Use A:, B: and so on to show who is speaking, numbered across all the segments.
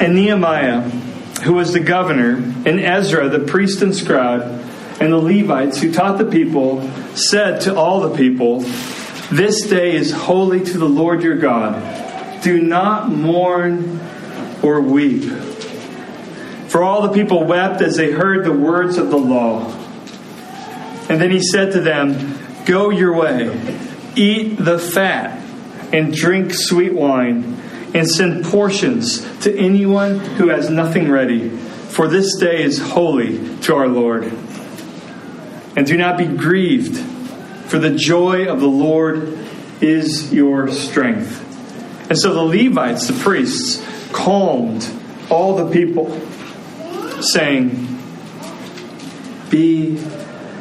A: And Nehemiah, who was the governor, and Ezra, the priest and scribe, and the Levites who taught the people, said to all the people, This day is holy to the Lord your God. Do not mourn or weep. For all the people wept as they heard the words of the law. And then he said to them, Go your way, eat the fat, and drink sweet wine, and send portions to anyone who has nothing ready, for this day is holy to our Lord. And do not be grieved, for the joy of the Lord is your strength. And so the Levites, the priests, calmed all the people, saying, Be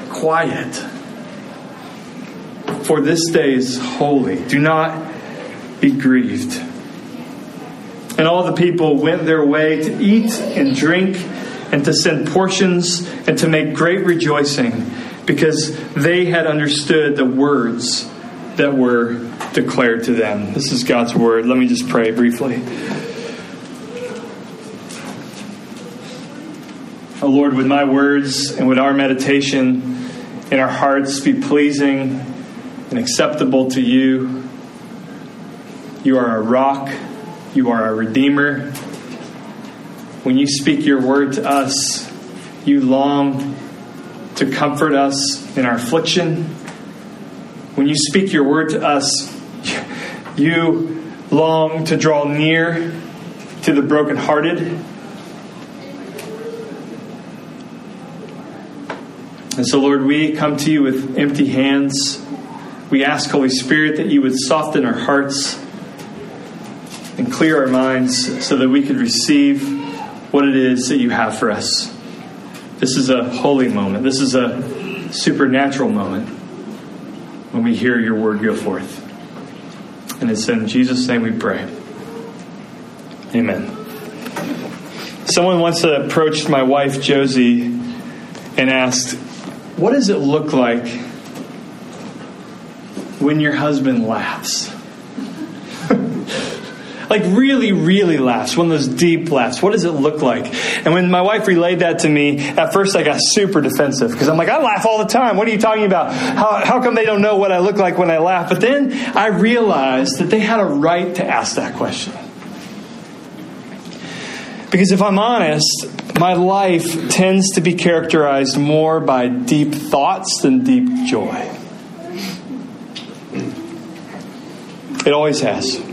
A: quiet, for this day is holy. Do not be grieved. And all the people went their way to eat and drink and to send portions and to make great rejoicing because they had understood the words that were declared to them. This is God's word. Let me just pray briefly. Oh Lord, would my words and would our meditation in our hearts be pleasing and acceptable to you. You are a rock, you are a redeemer. When you speak your word to us, you long to comfort us in our affliction. When you speak your word to us, you long to draw near to the brokenhearted. And so, Lord, we come to you with empty hands. We ask, Holy Spirit, that you would soften our hearts and clear our minds so that we could receive what it is that you have for us. This is a holy moment. This is a supernatural moment when we hear your word go forth. And it's in Jesus' name we pray. Amen. Someone once approached my wife, Josie, and asked, what does it look like when your husband laughs? Like really, really laughs, one of those deep laughs. What does it look like? And when my wife relayed that to me, at first I got super defensive because I'm like, I laugh all the time. What are you talking about? How, how come they don't know what I look like when I laugh? But then I realized that they had a right to ask that question. Because if I'm honest, my life tends to be characterized more by deep thoughts than deep joy. It always has.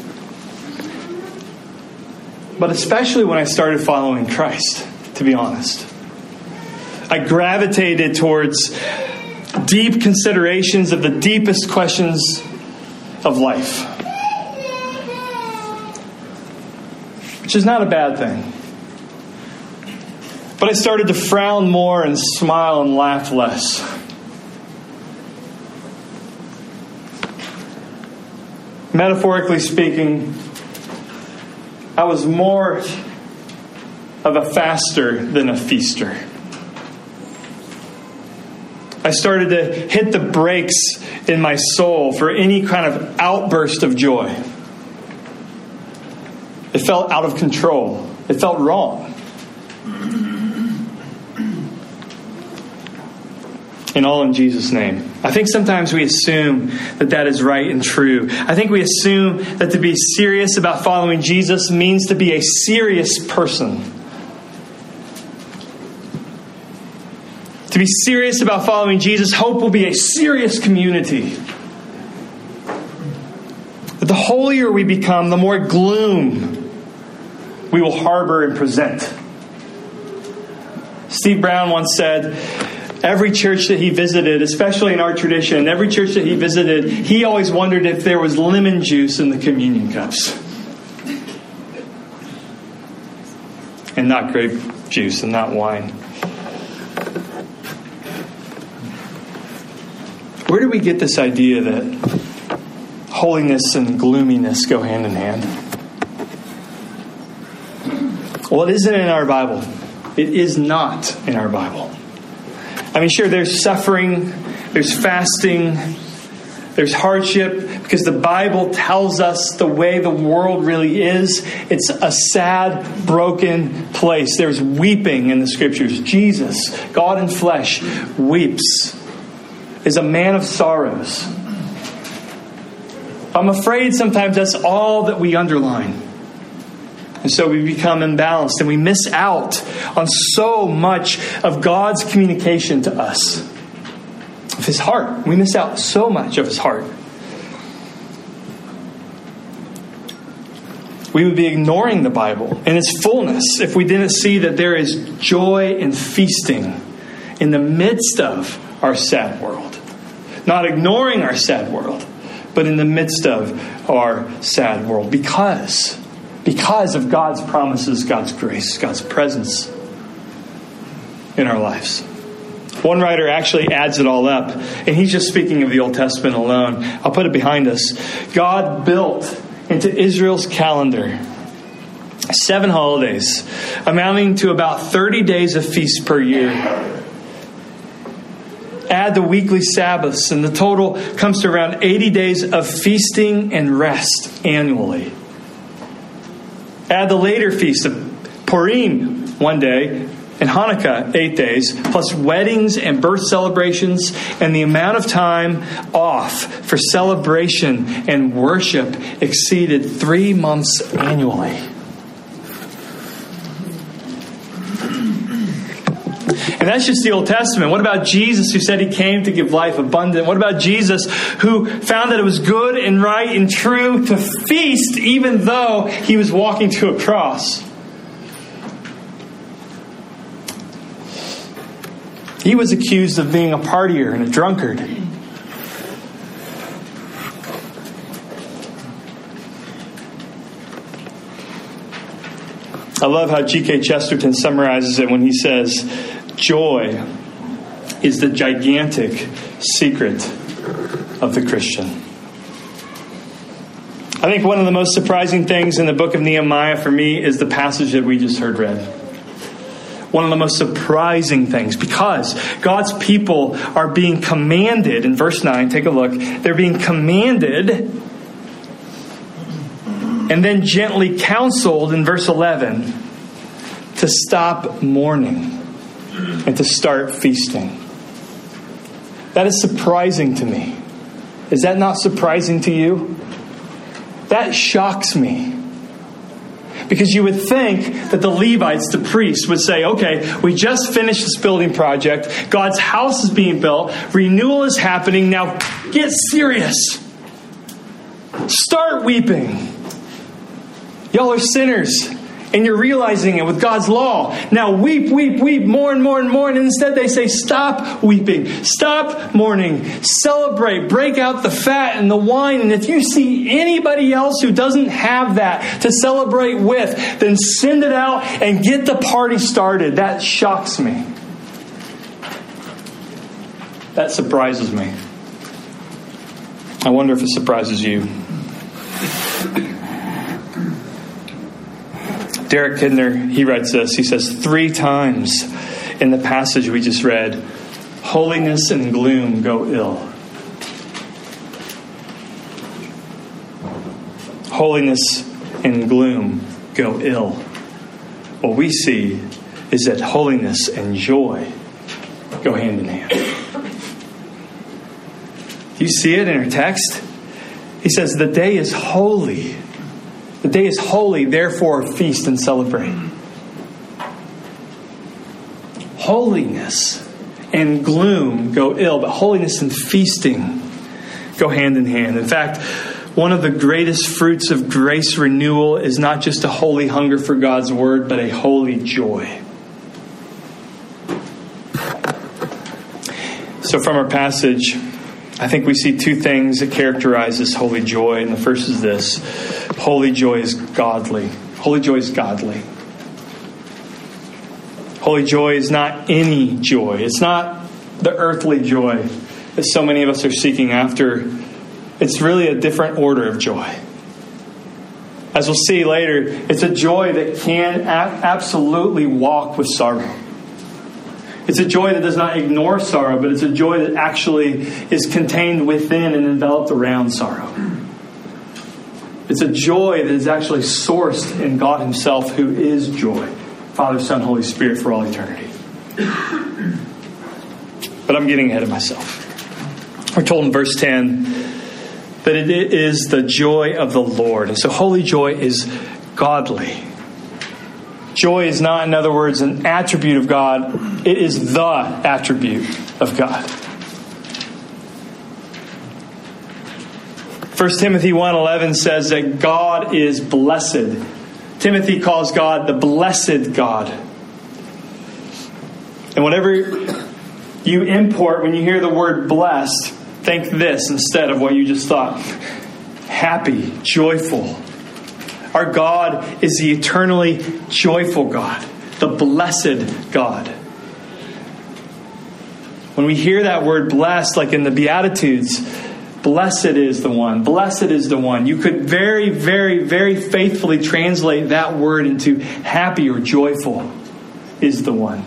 A: But especially when I started following Christ, to be honest. I gravitated towards deep considerations of the deepest questions of life. Which is not a bad thing. But I started to frown more and smile and laugh less. Metaphorically speaking, I was more of a faster than a feaster. I started to hit the brakes in my soul for any kind of outburst of joy. It felt out of control. It felt wrong. and all in Jesus' name. I think sometimes we assume that that is right and true. I think we assume that to be serious about following Jesus means to be a serious person. To be serious about following Jesus, hope will be a serious community. That the holier we become, the more gloom we will harbor and present. Steve Brown once said, every church that he visited, especially in our tradition, every church that he visited, he always wondered if there was lemon juice in the communion cups. And not grape juice and not wine. Where do we get this idea that holiness and gloominess go hand in hand? Well, it isn't in our Bible. It is not in our Bible. I mean, sure, there's suffering, there's fasting, There's hardship because the Bible tells us the way the world really is. It's a sad, broken place. There's weeping in the scriptures. Jesus, God in flesh, weeps, is a man of sorrows. I'm afraid sometimes that's all that we underline. And so we become imbalanced and we miss out on so much of God's communication to us, of His heart. We miss out so much of His heart. We would be ignoring the Bible in its fullness if we didn't see that there is joy and feasting in the midst of our sad world. Not ignoring our sad world, but in the midst of our sad world. Because because of God's promises, God's grace, God's presence in our lives. One writer actually adds it all up, and he's just speaking of the Old Testament alone. I'll put it behind us. God built into Israel's calendar seven holidays, amounting to about 30 days of feasts per year. Add the weekly Sabbaths, and the total comes to around 80 days of feasting and rest annually. Add the later feast of Purim one day and Hanukkah eight days, plus weddings and birth celebrations, and the amount of time off for celebration and worship exceeded three months annually. And that's just the Old Testament. What about Jesus who said he came to give life abundant? What about Jesus who found that it was good and right and true to feast even though he was walking to a cross? He was accused of being a partier and a drunkard. I love how G.K. Chesterton summarizes it when he says, Joy is the gigantic secret of the Christian. I think one of the most surprising things in the book of Nehemiah for me is the passage that we just heard read. One of the most surprising things because God's people are being commanded, in verse 9, take a look, they're being commanded and then gently counseled in verse 11 to stop mourning and to start feasting. That is surprising to me. Is that not surprising to you? That shocks me. Because you would think that the Levites, the priests, would say, okay, we just finished this building project. God's house is being built. Renewal is happening. Now get serious. Start weeping. Y'all are sinners and you're realizing it with God's law. Now weep, weep, weep, mourn, mourn, mourn. And more instead they say, stop weeping, stop mourning, celebrate, break out the fat and the wine. And if you see anybody else who doesn't have that to celebrate with, then send it out and get the party started. That shocks me. That surprises me. I wonder if it surprises you. Derek Kidner, he writes this. He says, Three times in the passage we just read, holiness and gloom go ill. Holiness and gloom go ill. What we see is that holiness and joy go hand in hand. Do you see it in our text? He says, The day is holy. The day is holy, therefore feast and celebrate. Holiness and gloom go ill, but holiness and feasting go hand in hand. In fact, one of the greatest fruits of grace renewal is not just a holy hunger for God's word, but a holy joy. So, from our passage, I think we see two things that characterize this holy joy. And the first is this holy joy is godly. Holy joy is godly. Holy joy is not any joy, it's not the earthly joy that so many of us are seeking after. It's really a different order of joy. As we'll see later, it's a joy that can absolutely walk with sorrow. It's a joy that does not ignore sorrow, but it's a joy that actually is contained within and enveloped around sorrow. It's a joy that is actually sourced in God Himself, who is joy Father, Son, Holy Spirit for all eternity. But I'm getting ahead of myself. We're told in verse 10 that it is the joy of the Lord. And so, holy joy is godly. Joy is not, in other words, an attribute of God, it is the attribute of God. 1 Timothy 1:11 says that God is blessed. Timothy calls God the blessed God. And whatever you import when you hear the word blessed, think this instead of what you just thought. Happy, joyful, our God is the eternally joyful God, the blessed God. When we hear that word blessed, like in the Beatitudes, blessed is the one, blessed is the one. You could very, very, very faithfully translate that word into happy or joyful is the one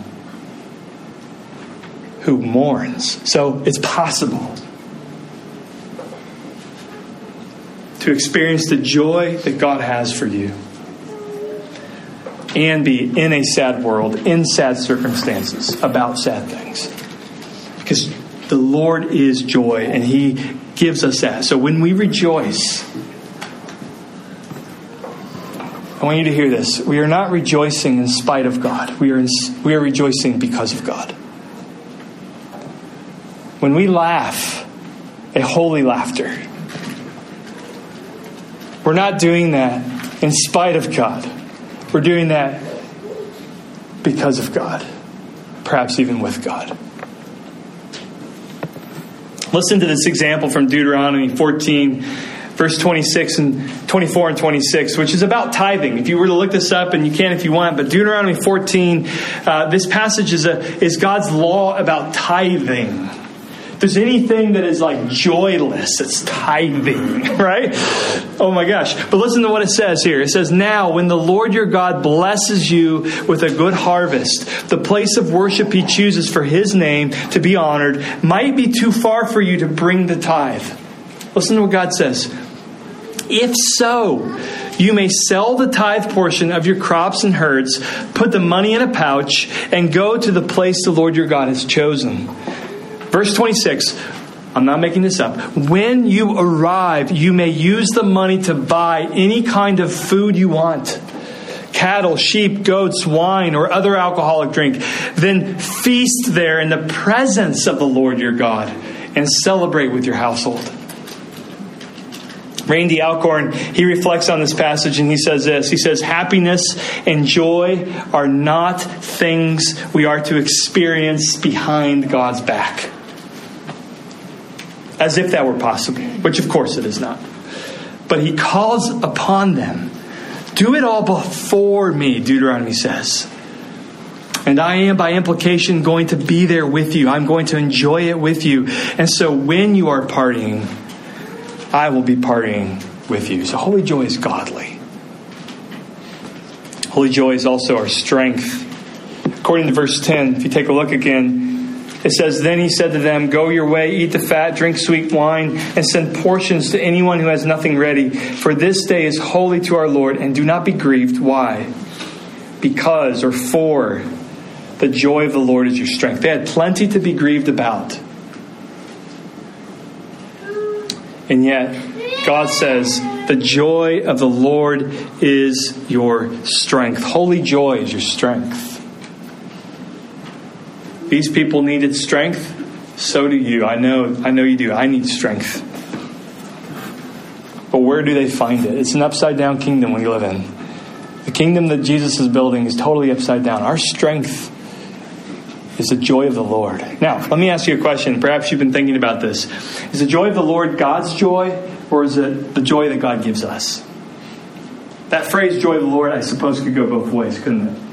A: who mourns. So it's possible to experience the joy that God has for you and be in a sad world, in sad circumstances, about sad things. Because the Lord is joy and He gives us that. So when we rejoice, I want you to hear this. We are not rejoicing in spite of God. We are, in, we are rejoicing because of God. When we laugh, a holy laughter, we're not doing that in spite of God. We're doing that because of God, perhaps even with God. Listen to this example from Deuteronomy 14, verse 26 and 24 and 26, which is about tithing. If you were to look this up, and you can if you want, but Deuteronomy 14, uh, this passage is, a, is God's law about tithing. There's anything that is like joyless, it's tithing, right? Oh my gosh. But listen to what it says here. It says, Now, when the Lord your God blesses you with a good harvest, the place of worship he chooses for his name to be honored might be too far for you to bring the tithe. Listen to what God says. If so, you may sell the tithe portion of your crops and herds, put the money in a pouch, and go to the place the Lord your God has chosen. Verse 26, I'm not making this up. When you arrive, you may use the money to buy any kind of food you want cattle, sheep, goats, wine, or other alcoholic drink. Then feast there in the presence of the Lord your God and celebrate with your household. Randy Alcorn, he reflects on this passage and he says this. He says, Happiness and joy are not things we are to experience behind God's back as if that were possible, which of course it is not. But he calls upon them. Do it all before me, Deuteronomy says. And I am, by implication, going to be there with you. I'm going to enjoy it with you. And so when you are partying, I will be partying with you. So holy joy is godly. Holy joy is also our strength. According to verse 10, if you take a look again, it says, Then he said to them, Go your way, eat the fat, drink sweet wine, and send portions to anyone who has nothing ready. For this day is holy to our Lord, and do not be grieved. Why? Because, or for, the joy of the Lord is your strength. They had plenty to be grieved about. And yet, God says, the joy of the Lord is your strength. Holy joy is your strength. These people needed strength. So do you. I know, I know you do. I need strength. But where do they find it? It's an upside down kingdom we live in. The kingdom that Jesus is building is totally upside down. Our strength is the joy of the Lord. Now, let me ask you a question. Perhaps you've been thinking about this. Is the joy of the Lord God's joy, or is it the joy that God gives us? That phrase, joy of the Lord, I suppose could go both ways, couldn't it?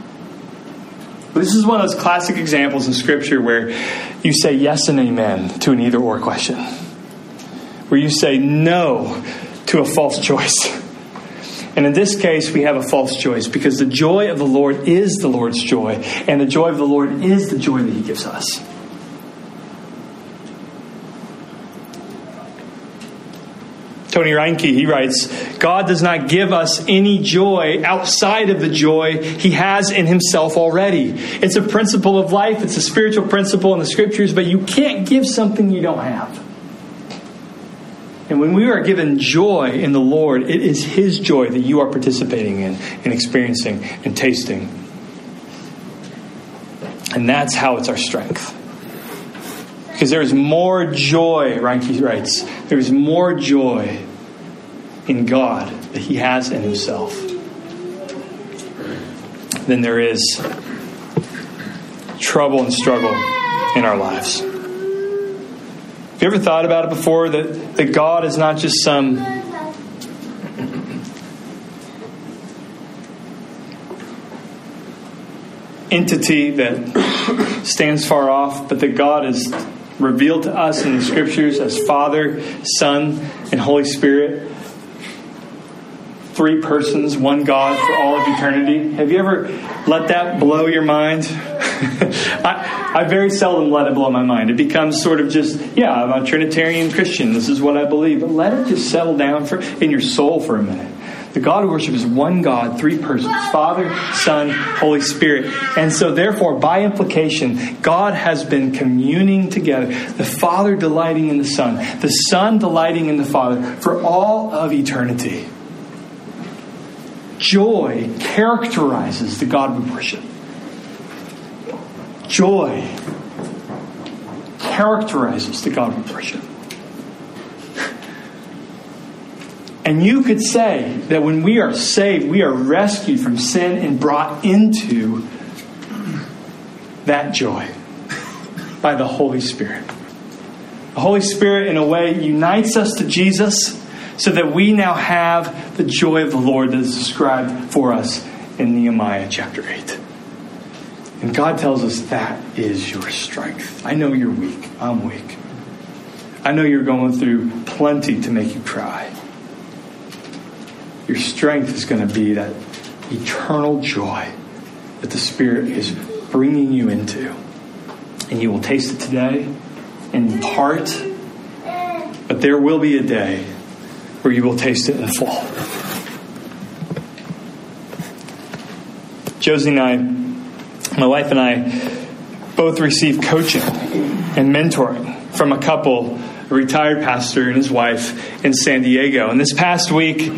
A: This is one of those classic examples in Scripture where you say yes and amen to an either or question, where you say no to a false choice. And in this case, we have a false choice because the joy of the Lord is the Lord's joy, and the joy of the Lord is the joy that He gives us. Tony Reinke, he writes, God does not give us any joy outside of the joy he has in himself already. It's a principle of life, it's a spiritual principle in the scriptures, but you can't give something you don't have. And when we are given joy in the Lord, it is his joy that you are participating in and experiencing and tasting. And that's how it's our strength. Because there is more joy, Reinke writes, there is more joy in God that he has in himself than there is trouble and struggle in our lives. Have you ever thought about it before that, that God is not just some entity that stands far off, but that God is revealed to us in the scriptures as Father, Son, and Holy Spirit. Three persons, one God for all of eternity. Have you ever let that blow your mind? I, I, very seldom let it blow my mind. It becomes sort of just, yeah, I'm a Trinitarian Christian. This is what I believe. But let it just settle down for, in your soul for a minute. The God worship is one God, three persons Father, Son, Holy Spirit. And so, therefore, by implication, God has been communing together. The Father delighting in the Son, the Son delighting in the Father for all of eternity. Joy characterizes the God we worship. Joy characterizes the God we worship. And you could say that when we are saved, we are rescued from sin and brought into that joy by the Holy Spirit. The Holy Spirit, in a way, unites us to Jesus so that we now have the joy of the Lord that is described for us in Nehemiah chapter 8. And God tells us that is your strength. I know you're weak. I'm weak. I know you're going through plenty to make you cry your strength is going to be that eternal joy that the Spirit is bringing you into. And you will taste it today in part, but there will be a day where you will taste it in full. Josie and I, my wife and I, both received coaching and mentoring from a couple, a retired pastor and his wife in San Diego. And this past week,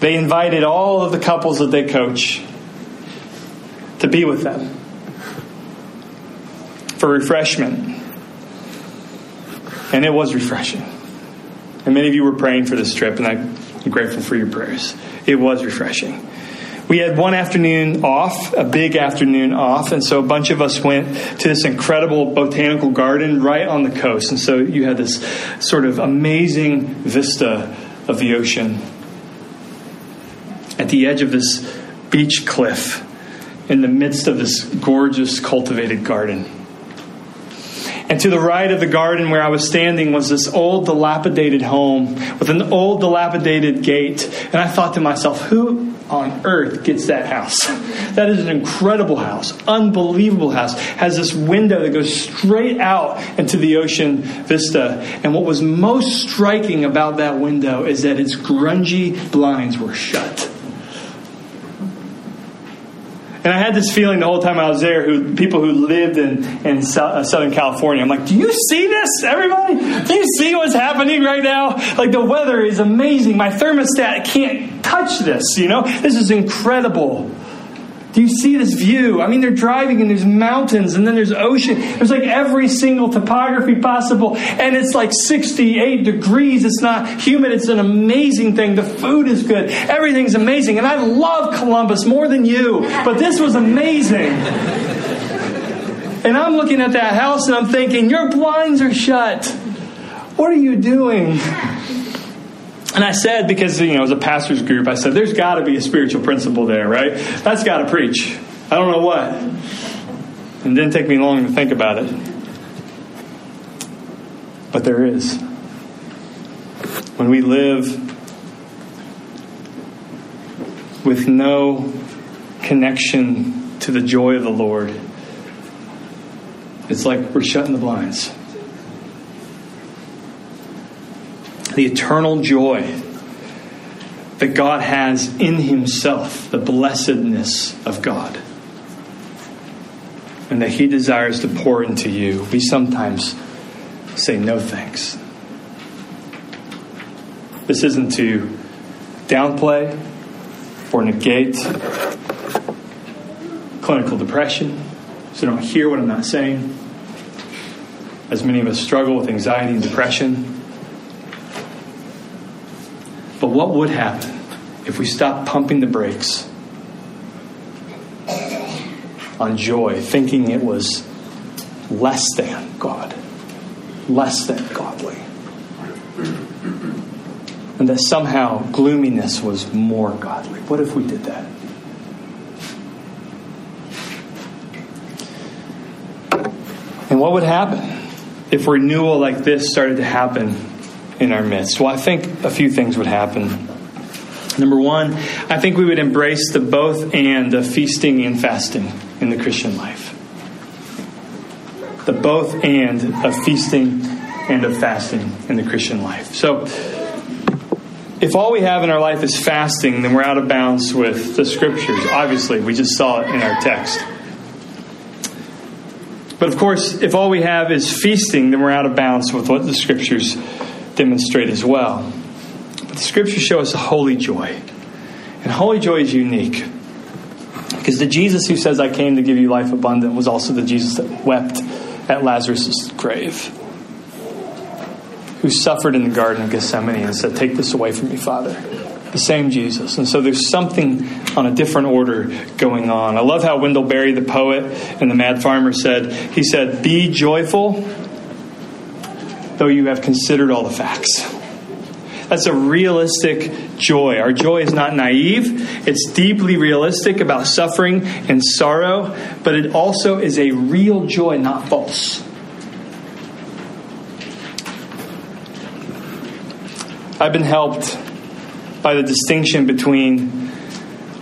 A: they invited all of the couples that they coach to be with them for refreshment. And it was refreshing. And many of you were praying for this trip, and I'm grateful for your prayers. It was refreshing. We had one afternoon off, a big afternoon off, and so a bunch of us went to this incredible botanical garden right on the coast. And so you had this sort of amazing vista of the ocean at the edge of this beach cliff in the midst of this gorgeous cultivated garden. And to the right of the garden where I was standing was this old dilapidated home with an old dilapidated gate. And I thought to myself, who on earth gets that house? That is an incredible house, unbelievable house. Has this window that goes straight out into the ocean vista. And what was most striking about that window is that its grungy blinds were shut. And I had this feeling the whole time I was there, who people who lived in, in uh, Southern California, I'm like, do you see this, everybody? Do you see what's happening right now? Like, the weather is amazing. My thermostat can't touch this, you know? This is incredible. Do you see this view? I mean, they're driving and there's mountains and then there's ocean. There's like every single topography possible. And it's like 68 degrees. It's not humid. It's an amazing thing. The food is good. Everything's amazing. And I love Columbus more than you. But this was amazing. And I'm looking at that house and I'm thinking, your blinds are shut. What are you doing? And I said, because, you know, as a pastor's group, I said, there's got to be a spiritual principle there, right? That's got to preach. I don't know what. And it didn't take me long to think about it. But there is. When we live with no connection to the joy of the Lord, it's like we're shutting the blinds. The eternal joy that God has in Himself, the blessedness of God, and that He desires to pour into you, we sometimes say no thanks. This isn't to downplay or negate clinical depression, so don't hear what I'm not saying. As many of us struggle with anxiety and depression. But what would happen if we stopped pumping the brakes on joy, thinking it was less than God, less than godly? And that somehow gloominess was more godly. What if we did that? And what would happen if renewal like this started to happen in our midst? Well, I think a few things would happen. Number one, I think we would embrace the both and of feasting and fasting in the Christian life. The both and of feasting and of fasting in the Christian life. So, if all we have in our life is fasting, then we're out of bounds with the scriptures. Obviously, we just saw it in our text. But of course, if all we have is feasting, then we're out of bounds with what the scriptures demonstrate as well. But the scriptures show us a holy joy. And holy joy is unique. Because the Jesus who says, I came to give you life abundant, was also the Jesus that wept at Lazarus' grave, who suffered in the Garden of Gethsemane and said, Take this away from me, Father the same Jesus. And so there's something on a different order going on. I love how Wendell Berry, the poet and the mad farmer, said, he said, Be joyful, though you have considered all the facts. That's a realistic joy. Our joy is not naive. It's deeply realistic about suffering and sorrow, but it also is a real joy, not false. I've been helped by the distinction between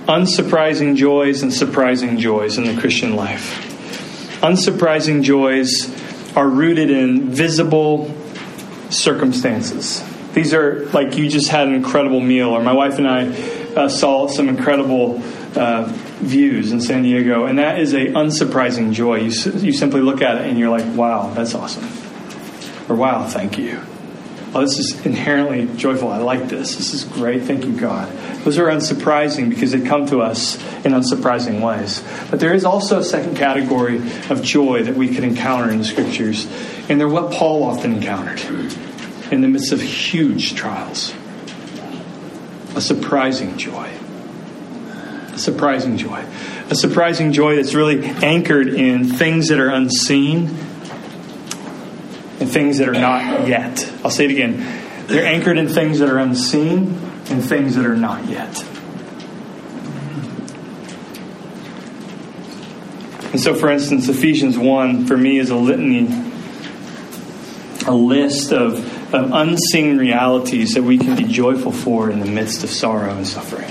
A: unsurprising joys and surprising joys in the Christian life. Unsurprising joys are rooted in visible circumstances. These are like you just had an incredible meal, or my wife and I uh, saw some incredible uh, views in San Diego, and that is a unsurprising joy. You, you simply look at it and you're like, wow, that's awesome. Or wow, thank you oh, this is inherently joyful. I like this. This is great. Thank you, God. Those are unsurprising because they come to us in unsurprising ways. But there is also a second category of joy that we can encounter in the scriptures, and they're what Paul often encountered in the midst of huge trials a surprising joy. A surprising joy. A surprising joy that's really anchored in things that are unseen and things that are not yet. I'll say it again. They're anchored in things that are unseen and things that are not yet. And so, for instance, Ephesians 1 for me is a litany, a list of, of unseen realities that we can be joyful for in the midst of sorrow and suffering.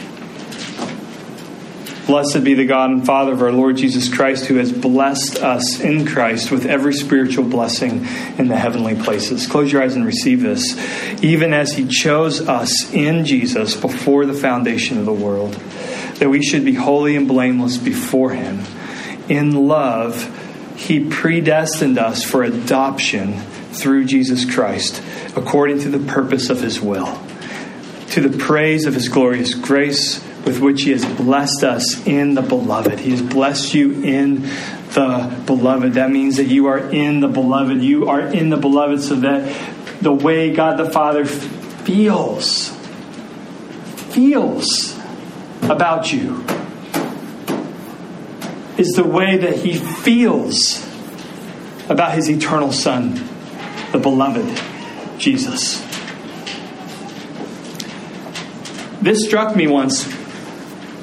A: Blessed be the God and Father of our Lord Jesus Christ, who has blessed us in Christ with every spiritual blessing in the heavenly places. Close your eyes and receive this. Even as He chose us in Jesus before the foundation of the world, that we should be holy and blameless before Him. In love, He predestined us for adoption through Jesus Christ, according to the purpose of His will, to the praise of His glorious grace with which He has blessed us in the beloved. He has blessed you in the beloved. That means that you are in the beloved. You are in the beloved so that the way God the Father feels, feels about you is the way that He feels about His eternal Son, the beloved Jesus. This struck me once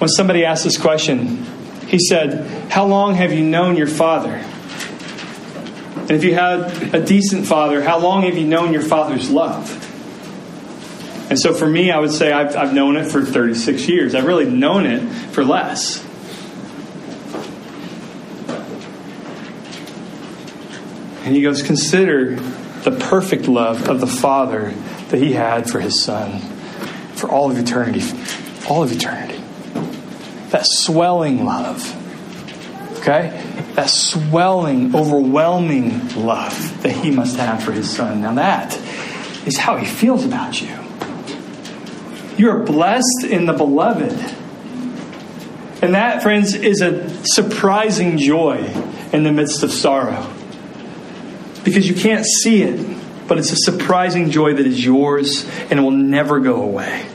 A: when somebody asked this question, he said, How long have you known your father? And if you had a decent father, how long have you known your father's love? And so for me, I would say I've, I've known it for 36 years. I've really known it for less. And he goes, Consider the perfect love of the Father that he had for his Son for all of eternity. All of eternity. That swelling love. Okay? That swelling, overwhelming love that he must have for his Son. Now, that is how he feels about you. You are blessed in the beloved. And that, friends, is a surprising joy in the midst of sorrow. Because you can't see it, but it's a surprising joy that is yours and it will never go away.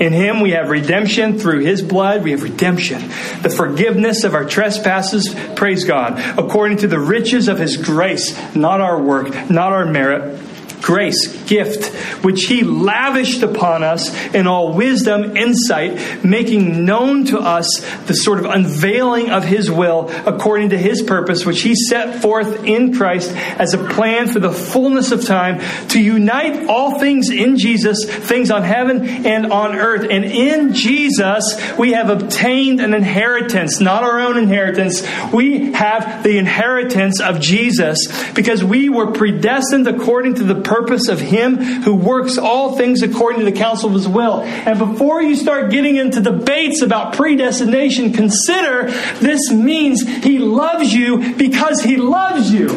A: In Him we have redemption through His blood. We have redemption. The forgiveness of our trespasses, praise God, according to the riches of His grace, not our work, not our merit grace, gift, which he lavished upon us in all wisdom, insight, making known to us the sort of unveiling of his will according to his purpose, which he set forth in Christ as a plan for the fullness of time to unite all things in Jesus, things on heaven and on earth. And in Jesus, we have obtained an inheritance, not our own inheritance. We have the inheritance of Jesus because we were predestined according to the purpose of Him who works all things according to the counsel of His will. And before you start getting into debates about predestination, consider this means He loves you because He loves you.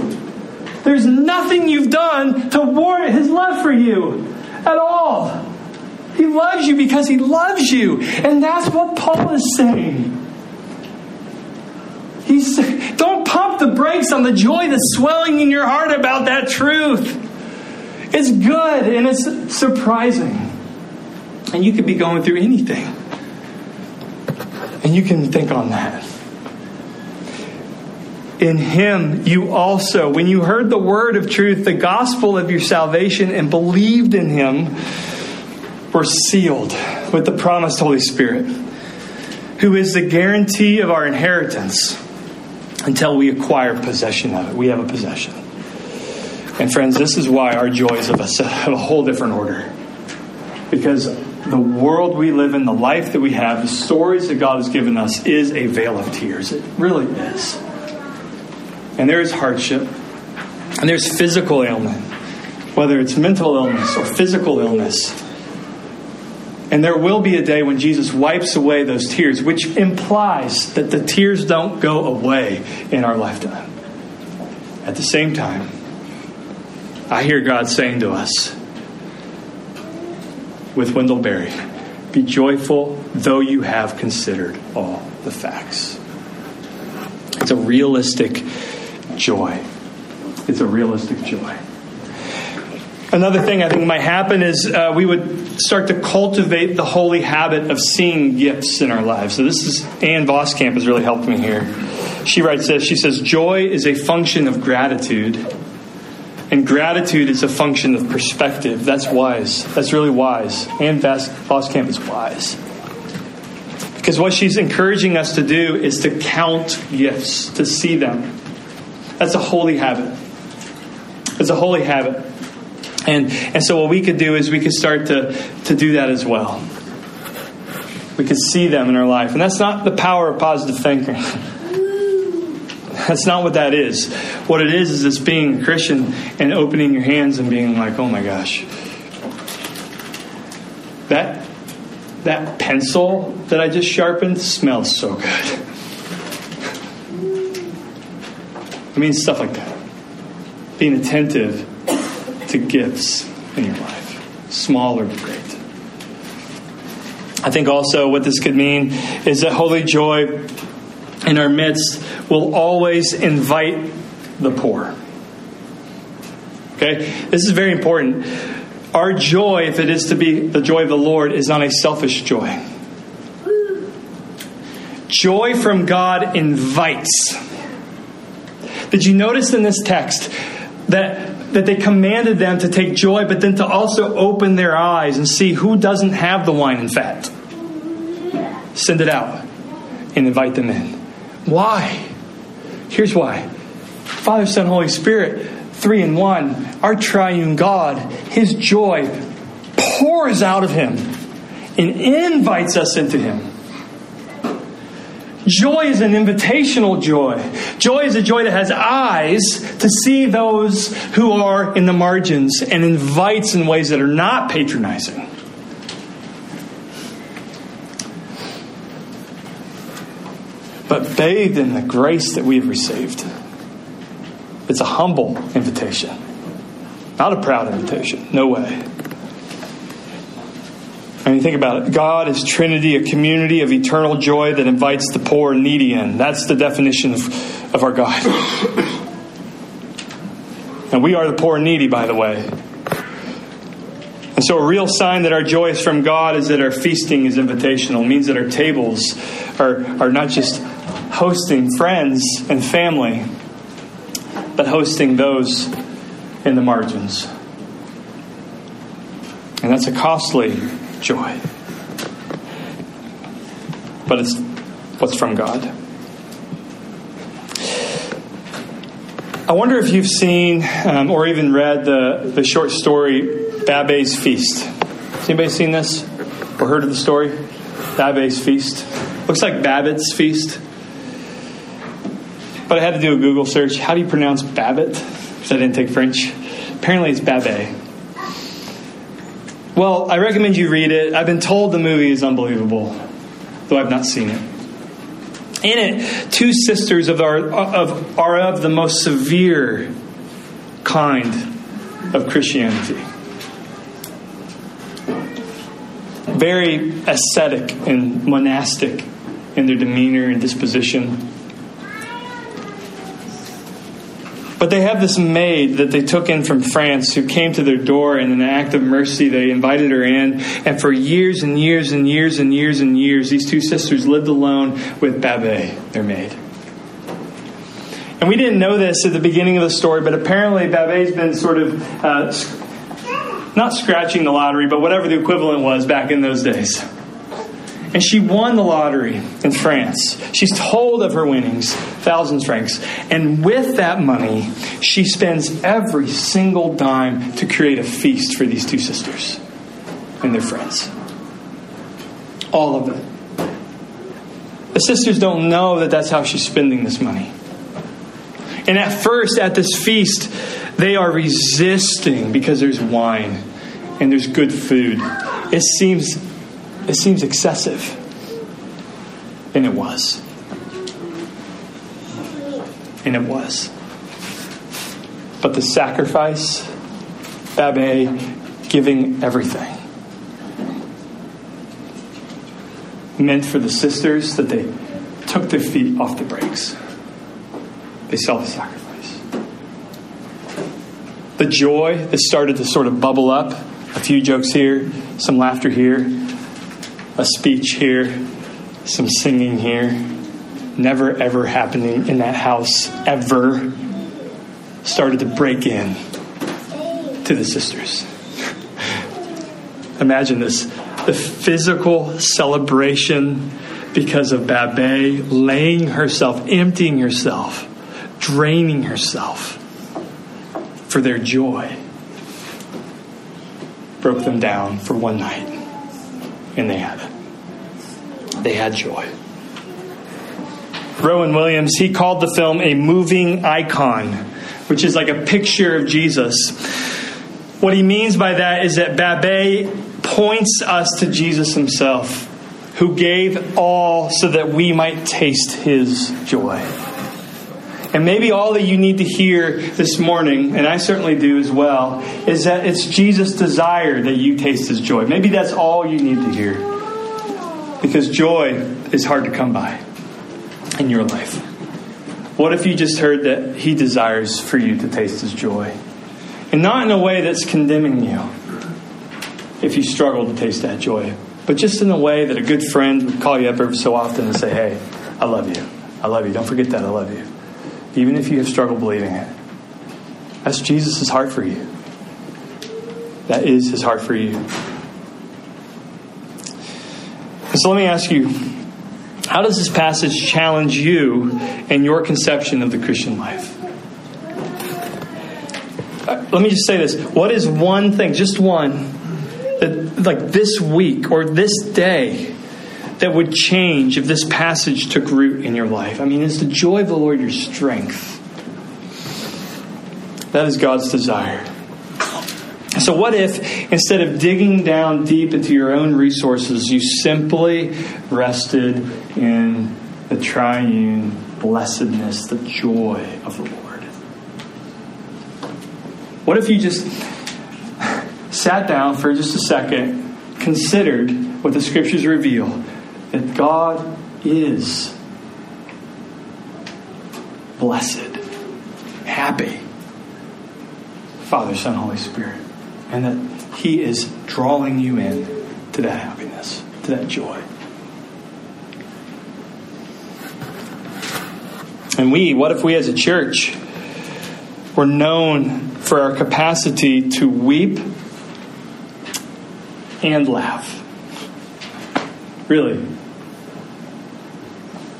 A: There's nothing you've done to warrant His love for you at all. He loves you because He loves you. And that's what Paul is saying. He's, don't pump the brakes on the joy that's swelling in your heart about that truth. It's good and it's surprising. And you could be going through anything. And you can think on that. In Him, you also, when you heard the word of truth, the gospel of your salvation, and believed in Him, were sealed with the promised Holy Spirit, who is the guarantee of our inheritance until we acquire possession of it. We have a possession. And friends, this is why our joys of us of a whole different order. Because the world we live in, the life that we have, the stories that God has given us is a vale of tears. It really is. And there is hardship, and there's physical ailment, whether it's mental illness or physical illness. And there will be a day when Jesus wipes away those tears, which implies that the tears don't go away in our lifetime. At the same time, I hear God saying to us with Wendell Berry Be joyful, though you have considered all the facts. It's a realistic joy. It's a realistic joy. Another thing I think might happen is uh, we would start to cultivate the holy habit of seeing gifts in our lives. So this is Ann Voskamp has really helped me here. She writes this. She says, "Joy is a function of gratitude." And gratitude is a function of perspective. That's wise. That's really wise. Ann Voskamp is wise. Because what she's encouraging us to do is to count gifts, to see them. That's a holy habit. It's a holy habit. And, and so what we could do is we could start to, to do that as well. We could see them in our life. And that's not the power of positive thinking. That's not what that is. What it is is it's being a Christian and opening your hands and being like, "Oh my gosh, that that pencil that I just sharpened smells so good." I mean, stuff like that. Being attentive to gifts in your life, small or great. I think also what this could mean is that holy joy in our midst will always invite the poor. Okay? This is very important. Our joy, if it is to be the joy of the Lord, is not a selfish joy. Joy from God invites. Did you notice in this text that, that they commanded them to take joy, but then to also open their eyes and see who doesn't have the wine and fat? Send it out and invite them in. Why? Here's why Father, Son, Holy Spirit, three in one, our triune God, His joy pours out of him and invites us into him. Joy is an invitational joy. Joy is a joy that has eyes to see those who are in the margins and invites in ways that are not patronizing. But bathed in the grace that we have received. It's a humble invitation, not a proud invitation. No way. I mean, think about it. God is Trinity, a community of eternal joy that invites the poor and needy in. That's the definition of, of our God. And we are the poor and needy, by the way. And so, a real sign that our joy is from God is that our feasting is invitational. It means that our tables are, are not just hosting friends and family, but hosting those in the margins. And that's a costly joy. But it's what's from God. I wonder if you've seen um, or even read the, the short story Babette's Feast. Has anybody seen this or heard of the story? Babette's Feast. Looks like Babbitt's Feast. But I had to do a Google search. How do you pronounce Babbitt? Because I didn't take French. Apparently it's Babette. Well, I recommend you read it. I've been told the movie is unbelievable, though I've not seen it. In it, two sisters of our, of, are of the most severe kind of Christianity. Very ascetic and monastic in their demeanor and disposition. But they have this maid that they took in from France who came to their door in an act of mercy. They invited her in. And for years and years and years and years and years, these two sisters lived alone with Babette, their maid. And we didn't know this at the beginning of the story, but apparently Babette's been sort of uh, not scratching the lottery, but whatever the equivalent was back in those days and she won the lottery in France. She's told of her winnings, thousands francs. And with that money, she spends every single dime to create a feast for these two sisters and their friends. All of it. The sisters don't know that that's how she's spending this money. And at first, at this feast, they are resisting because there's wine and there's good food. It seems it seems excessive. And it was. And it was. But the sacrifice, Babette giving everything, meant for the sisters that they took their feet off the brakes. They saw the sacrifice. The joy that started to sort of bubble up, a few jokes here, some laughter here, a speech here, some singing here. Never ever happening in that house ever. Started to break in to the sisters. Imagine this the physical celebration because of Babette laying herself, emptying herself, draining herself for their joy broke them down for one night and they had it. They had joy. Rowan Williams, he called the film a moving icon, which is like a picture of Jesus. What he means by that is that Babette points us to Jesus himself, who gave all so that we might taste his joy. And maybe all that you need to hear this morning, and I certainly do as well, is that it's Jesus' desire that you taste his joy. Maybe that's all you need to hear. Because joy is hard to come by in your life. What if you just heard that he desires for you to taste his joy? And not in a way that's condemning you if you struggle to taste that joy, but just in a way that a good friend would call you up every so often and say, Hey, I love you. I love you. Don't forget that. I love you even if you have struggled believing it. That's Jesus' heart for you. That is his heart for you. so let me ask you how does this passage challenge you and your conception of the Christian life? Uh, let me just say this. What is one thing, just one, that, like this week or this day, that would change if this passage took root in your life? I mean, is the joy of the Lord your strength? That is God's desire. So, what if instead of digging down deep into your own resources, you simply rested in the triune blessedness, the joy of the Lord? What if you just sat down for just a second, considered what the scriptures reveal that God is blessed, happy, Father, Son, Holy Spirit, and that He is drawing you in to that happiness, to that joy. And we, what if we as a church were known for our capacity to weep and laugh? Really.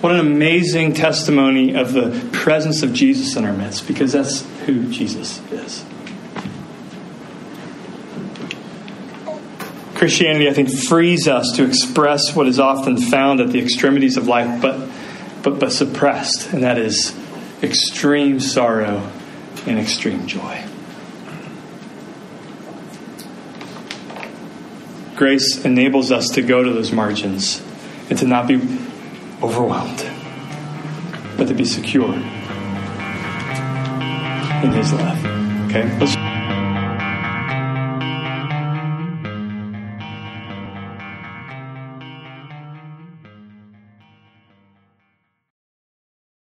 A: What an amazing testimony of the presence of Jesus in our midst, because that's who Jesus is. Christianity, I think, frees us to express what is often found at the extremities of life, but, but, but suppressed, and that is extreme sorrow and extreme joy. Grace enables us to go to those margins and to not be overwhelmed, but to be secure in His love. Okay? Let's